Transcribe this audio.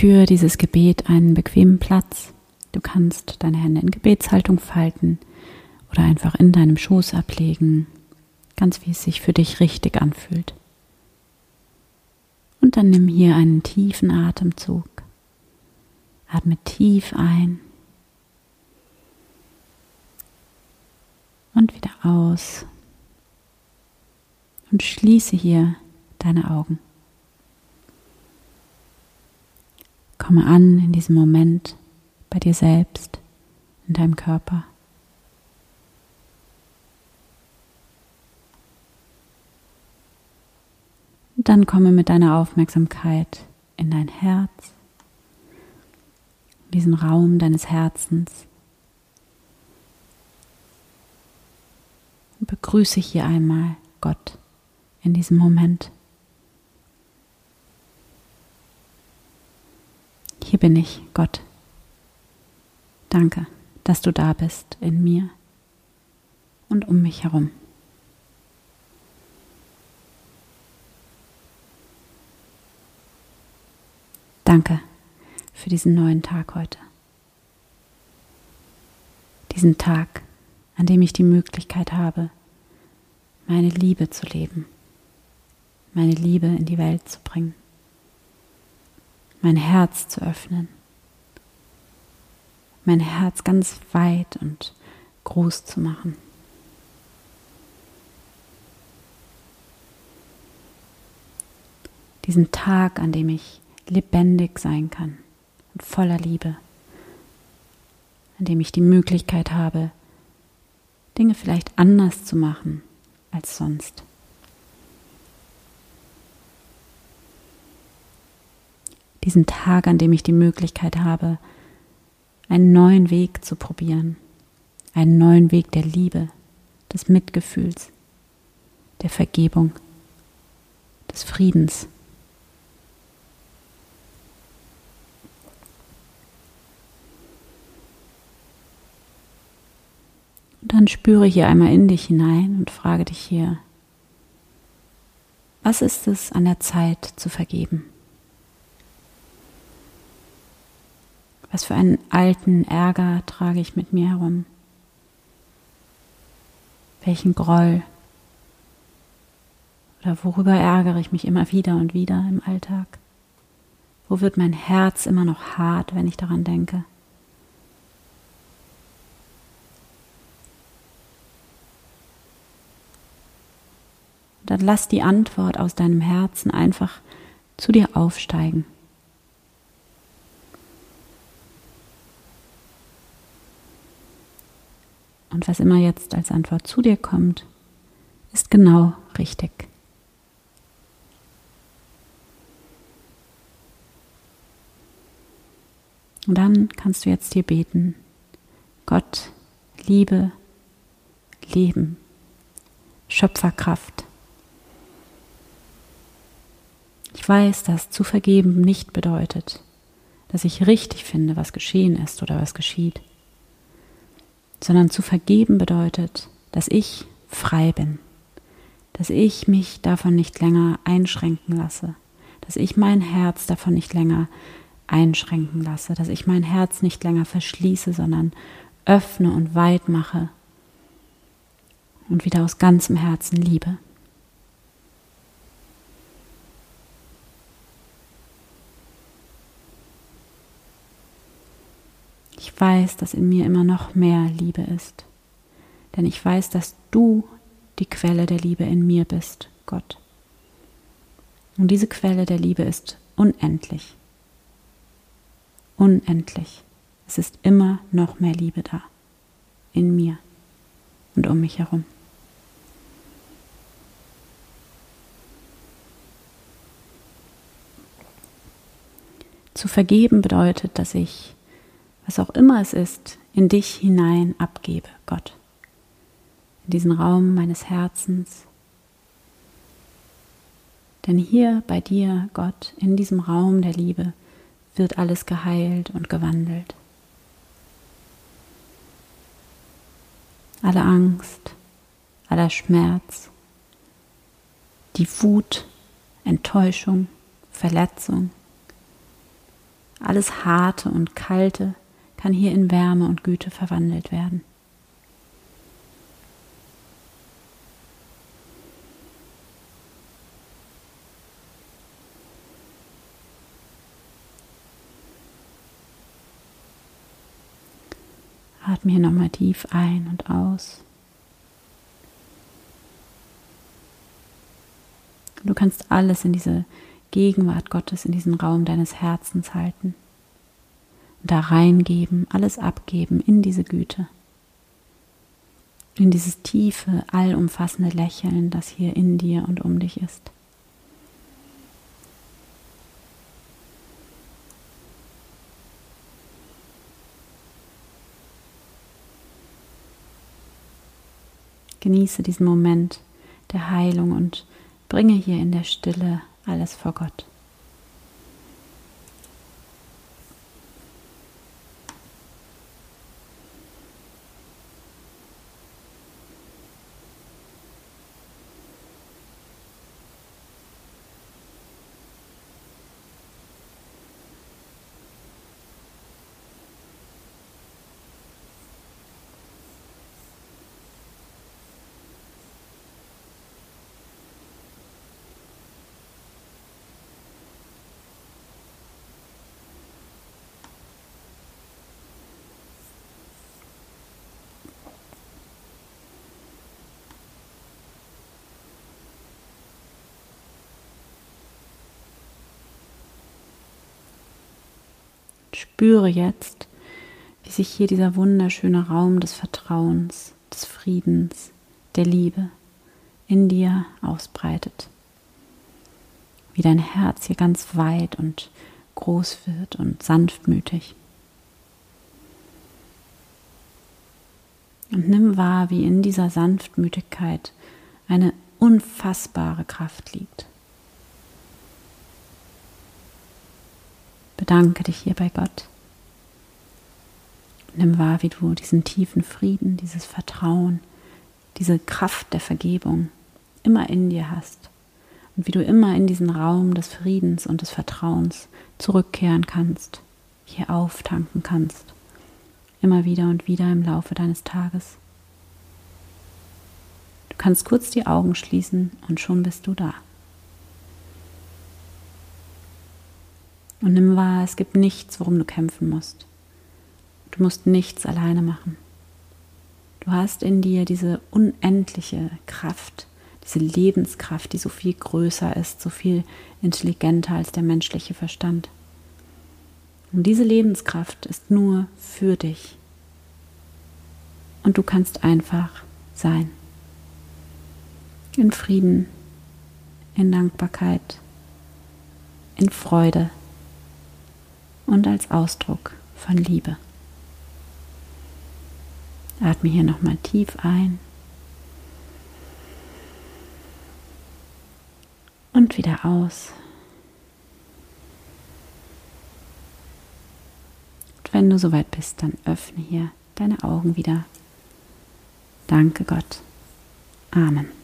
Für dieses Gebet einen bequemen Platz. Du kannst deine Hände in Gebetshaltung falten oder einfach in deinem Schoß ablegen, ganz wie es sich für dich richtig anfühlt. Und dann nimm hier einen tiefen Atemzug. Atme tief ein und wieder aus und schließe hier deine Augen. Komme an in diesem Moment bei dir selbst, in deinem Körper. Und dann komme mit deiner Aufmerksamkeit in dein Herz, in diesen Raum deines Herzens. Und begrüße hier einmal Gott in diesem Moment. Bin ich, Gott. Danke, dass du da bist in mir und um mich herum. Danke für diesen neuen Tag heute. Diesen Tag, an dem ich die Möglichkeit habe, meine Liebe zu leben, meine Liebe in die Welt zu bringen, mein Herz zu öffnen, mein Herz ganz weit und groß zu machen. Diesen Tag, an dem ich lebendig sein kann und voller Liebe, an dem ich die Möglichkeit habe, Dinge vielleicht anders zu machen als sonst. Diesen Tag, an dem ich die Möglichkeit habe, einen neuen Weg zu probieren, einen neuen Weg der Liebe, des Mitgefühls, der Vergebung, des Friedens. Und dann spüre hier einmal in dich hinein und frage dich hier, was ist es an der Zeit zu vergeben? Was für einen alten Ärger trage ich mit mir herum? Welchen Groll? Oder worüber ärgere ich mich immer wieder und wieder im Alltag? Wo wird mein Herz immer noch hart, wenn ich daran denke? dann lass die Antwort aus deinem Herzen einfach zu dir aufsteigen. Und was immer jetzt als Antwort zu dir kommt, ist genau richtig. Und dann kannst du jetzt hier beten, Gott, Liebe, Leben, Schöpferkraft, ich weiß, dass zu vergeben nicht bedeutet, dass ich richtig finde, was geschehen ist oder was geschieht, sondern zu vergeben bedeutet, dass ich frei bin, dass ich mich davon nicht länger einschränken lasse, dass ich mein Herz davon nicht länger einschränken lasse, dass ich mein Herz nicht länger verschließe, sondern öffne und weit mache und wieder aus ganzem Herzen liebe. Ich weiß, dass in mir immer noch mehr Liebe ist. Denn ich weiß, dass du die Quelle der Liebe in mir bist, Gott. Und diese Quelle der Liebe ist unendlich. Unendlich. Es ist immer noch mehr Liebe da. In mir und um mich herum. Zu vergeben bedeutet, dass ich was auch immer es ist, in dich hinein abgebe, Gott. In diesen Raum meines Herzens. Denn hier bei dir, Gott, in diesem Raum der Liebe, wird alles geheilt und gewandelt. Alle Angst, aller Schmerz, die Wut, Enttäuschung, Verletzung, Alles Harte und Kalte kann hier in Wärme und Güte verwandelt werden. Atme hier nochmal tief ein und aus. Du kannst alles in diese Gegenwart Gottes, in diesen Raum deines Herzens halten. Da reingeben, alles abgeben in diese Güte. In dieses tiefe, allumfassende Lächeln, das hier in dir und um dich ist. Genieße diesen Moment der Heilung und bringe hier in der Stille alles vor Gott. Spüre jetzt, wie sich hier dieser wunderschöne Raum des Vertrauens, des Friedens, der Liebe in dir ausbreitet. Wie dein Herz hier ganz weit und groß wird und sanftmütig. Und nimm wahr, wie in dieser Sanftmütigkeit eine unfassbare Kraft liegt. Bedanke dich hier bei Gott. Nimm wahr, wie du diesen tiefen Frieden, dieses Vertrauen, diese Kraft der Vergebung immer in dir hast und wie du immer in diesen Raum des Friedens und des Vertrauens zurückkehren kannst, hier auftanken kannst, immer wieder und wieder im Laufe deines Tages. Du kannst kurz die Augen schließen und schon bist du da. Und nimm wahr, es gibt nichts, worum du kämpfen musst. Du musst nichts alleine machen. Du hast in dir diese unendliche Kraft, diese Lebenskraft, die so viel größer ist, so viel intelligenter als der menschliche Verstand. Und diese Lebenskraft ist nur für dich. Und du kannst einfach sein. In Frieden, in Dankbarkeit, in Freude und als Ausdruck von Liebe. Atme hier nochmal tief ein und wieder aus. Und wenn du soweit bist, dann öffne hier deine Augen wieder. Danke Gott. Amen.